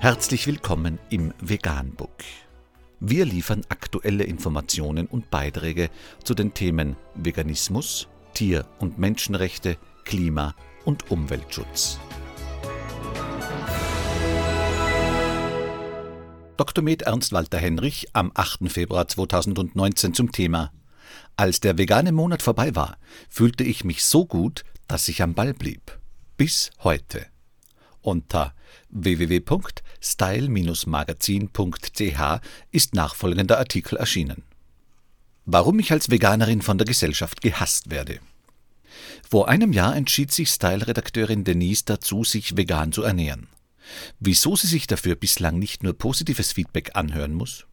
Herzlich willkommen im Veganbook. Wir liefern aktuelle Informationen und Beiträge zu den Themen Veganismus, Tier- und Menschenrechte, Klima- und Umweltschutz. Dr. Med Ernst Walter Henrich am 8. Februar 2019 zum Thema Als der vegane Monat vorbei war, fühlte ich mich so gut, dass ich am Ball blieb. Bis heute. Unter www.style-magazin.ch ist nachfolgender Artikel erschienen. Warum ich als Veganerin von der Gesellschaft gehasst werde. Vor einem Jahr entschied sich Style-Redakteurin Denise dazu, sich vegan zu ernähren. Wieso sie sich dafür bislang nicht nur positives Feedback anhören muss?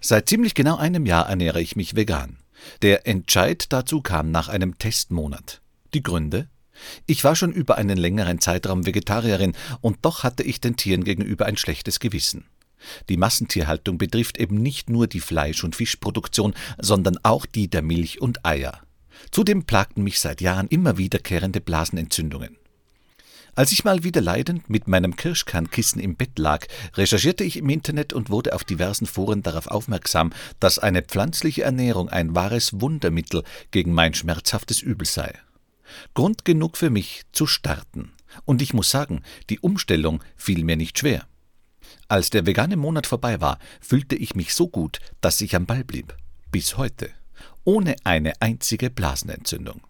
Seit ziemlich genau einem Jahr ernähre ich mich vegan. Der Entscheid dazu kam nach einem Testmonat. Die Gründe? Ich war schon über einen längeren Zeitraum Vegetarierin und doch hatte ich den Tieren gegenüber ein schlechtes Gewissen. Die Massentierhaltung betrifft eben nicht nur die Fleisch- und Fischproduktion, sondern auch die der Milch und Eier. Zudem plagten mich seit Jahren immer wiederkehrende Blasenentzündungen. Als ich mal wieder leidend mit meinem Kirschkernkissen im Bett lag, recherchierte ich im Internet und wurde auf diversen Foren darauf aufmerksam, dass eine pflanzliche Ernährung ein wahres Wundermittel gegen mein schmerzhaftes Übel sei. Grund genug für mich zu starten. Und ich muss sagen, die Umstellung fiel mir nicht schwer. Als der vegane Monat vorbei war, fühlte ich mich so gut, dass ich am Ball blieb. Bis heute. Ohne eine einzige Blasenentzündung.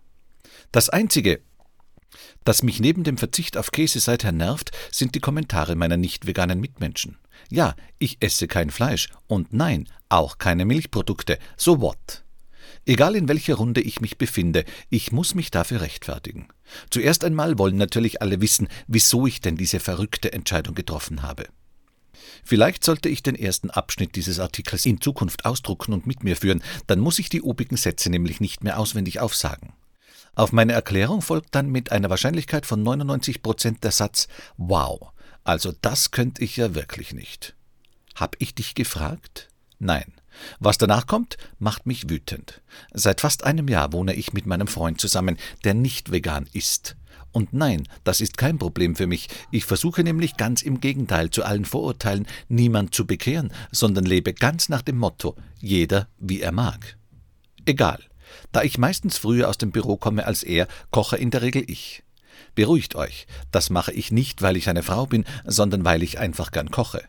Das einzige, das mich neben dem Verzicht auf Käse seither nervt, sind die Kommentare meiner nicht veganen Mitmenschen. Ja, ich esse kein Fleisch und nein, auch keine Milchprodukte. So what? Egal in welcher Runde ich mich befinde, ich muss mich dafür rechtfertigen. Zuerst einmal wollen natürlich alle wissen, wieso ich denn diese verrückte Entscheidung getroffen habe. Vielleicht sollte ich den ersten Abschnitt dieses Artikels in Zukunft ausdrucken und mit mir führen, dann muss ich die obigen Sätze nämlich nicht mehr auswendig aufsagen. Auf meine Erklärung folgt dann mit einer Wahrscheinlichkeit von 99 Prozent der Satz Wow, also das könnte ich ja wirklich nicht. Hab ich dich gefragt? Nein. Was danach kommt, macht mich wütend. Seit fast einem Jahr wohne ich mit meinem Freund zusammen, der nicht vegan ist. Und nein, das ist kein Problem für mich. Ich versuche nämlich ganz im Gegenteil zu allen Vorurteilen, niemand zu bekehren, sondern lebe ganz nach dem Motto, jeder wie er mag. Egal. Da ich meistens früher aus dem Büro komme als er, koche in der Regel ich. Beruhigt euch, das mache ich nicht, weil ich eine Frau bin, sondern weil ich einfach gern koche.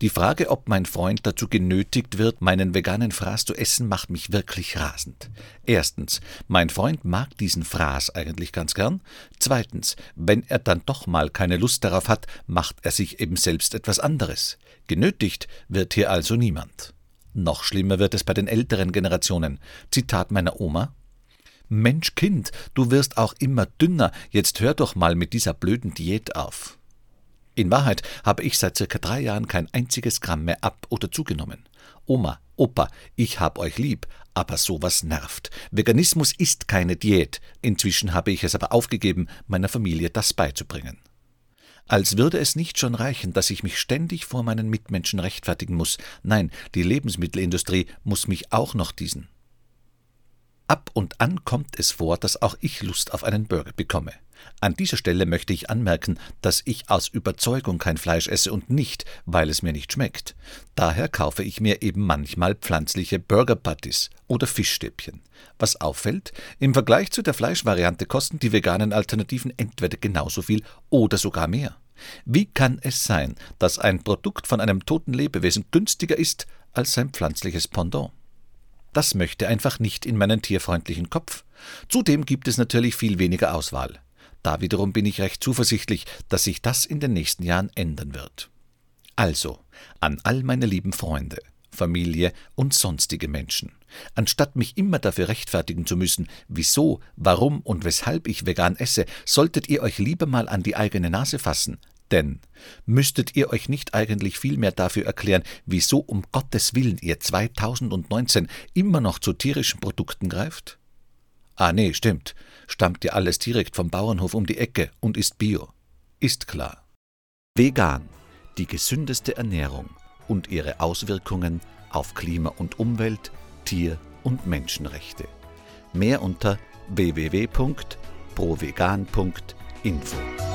Die Frage, ob mein Freund dazu genötigt wird, meinen veganen Fraß zu essen, macht mich wirklich rasend. Erstens, mein Freund mag diesen Fraß eigentlich ganz gern. Zweitens, wenn er dann doch mal keine Lust darauf hat, macht er sich eben selbst etwas anderes. Genötigt wird hier also niemand. Noch schlimmer wird es bei den älteren Generationen. Zitat meiner Oma Mensch Kind, du wirst auch immer dünner, jetzt hör doch mal mit dieser blöden Diät auf. In Wahrheit habe ich seit circa drei Jahren kein einziges Gramm mehr ab oder zugenommen. Oma, Opa, ich hab euch lieb, aber sowas nervt. Veganismus ist keine Diät. Inzwischen habe ich es aber aufgegeben, meiner Familie das beizubringen. Als würde es nicht schon reichen, dass ich mich ständig vor meinen Mitmenschen rechtfertigen muss. Nein, die Lebensmittelindustrie muss mich auch noch diesen. Ab und an kommt es vor, dass auch ich Lust auf einen Burger bekomme. An dieser Stelle möchte ich anmerken, dass ich aus Überzeugung kein Fleisch esse und nicht, weil es mir nicht schmeckt. Daher kaufe ich mir eben manchmal pflanzliche Burger Patties oder Fischstäbchen. Was auffällt, im Vergleich zu der Fleischvariante kosten die veganen Alternativen entweder genauso viel oder sogar mehr. Wie kann es sein, dass ein Produkt von einem toten Lebewesen günstiger ist als sein pflanzliches Pendant? Das möchte einfach nicht in meinen tierfreundlichen Kopf. Zudem gibt es natürlich viel weniger Auswahl. Da wiederum bin ich recht zuversichtlich, dass sich das in den nächsten Jahren ändern wird. Also, an all meine lieben Freunde, Familie und sonstige Menschen. Anstatt mich immer dafür rechtfertigen zu müssen, wieso, warum und weshalb ich vegan esse, solltet ihr euch lieber mal an die eigene Nase fassen, denn müsstet ihr euch nicht eigentlich viel mehr dafür erklären, wieso um Gottes Willen ihr 2019 immer noch zu tierischen Produkten greift? Ah nee, stimmt, stammt ja alles direkt vom Bauernhof um die Ecke und ist bio. Ist klar. Vegan, die gesündeste Ernährung und ihre Auswirkungen auf Klima und Umwelt, Tier- und Menschenrechte. Mehr unter www.provegan.info.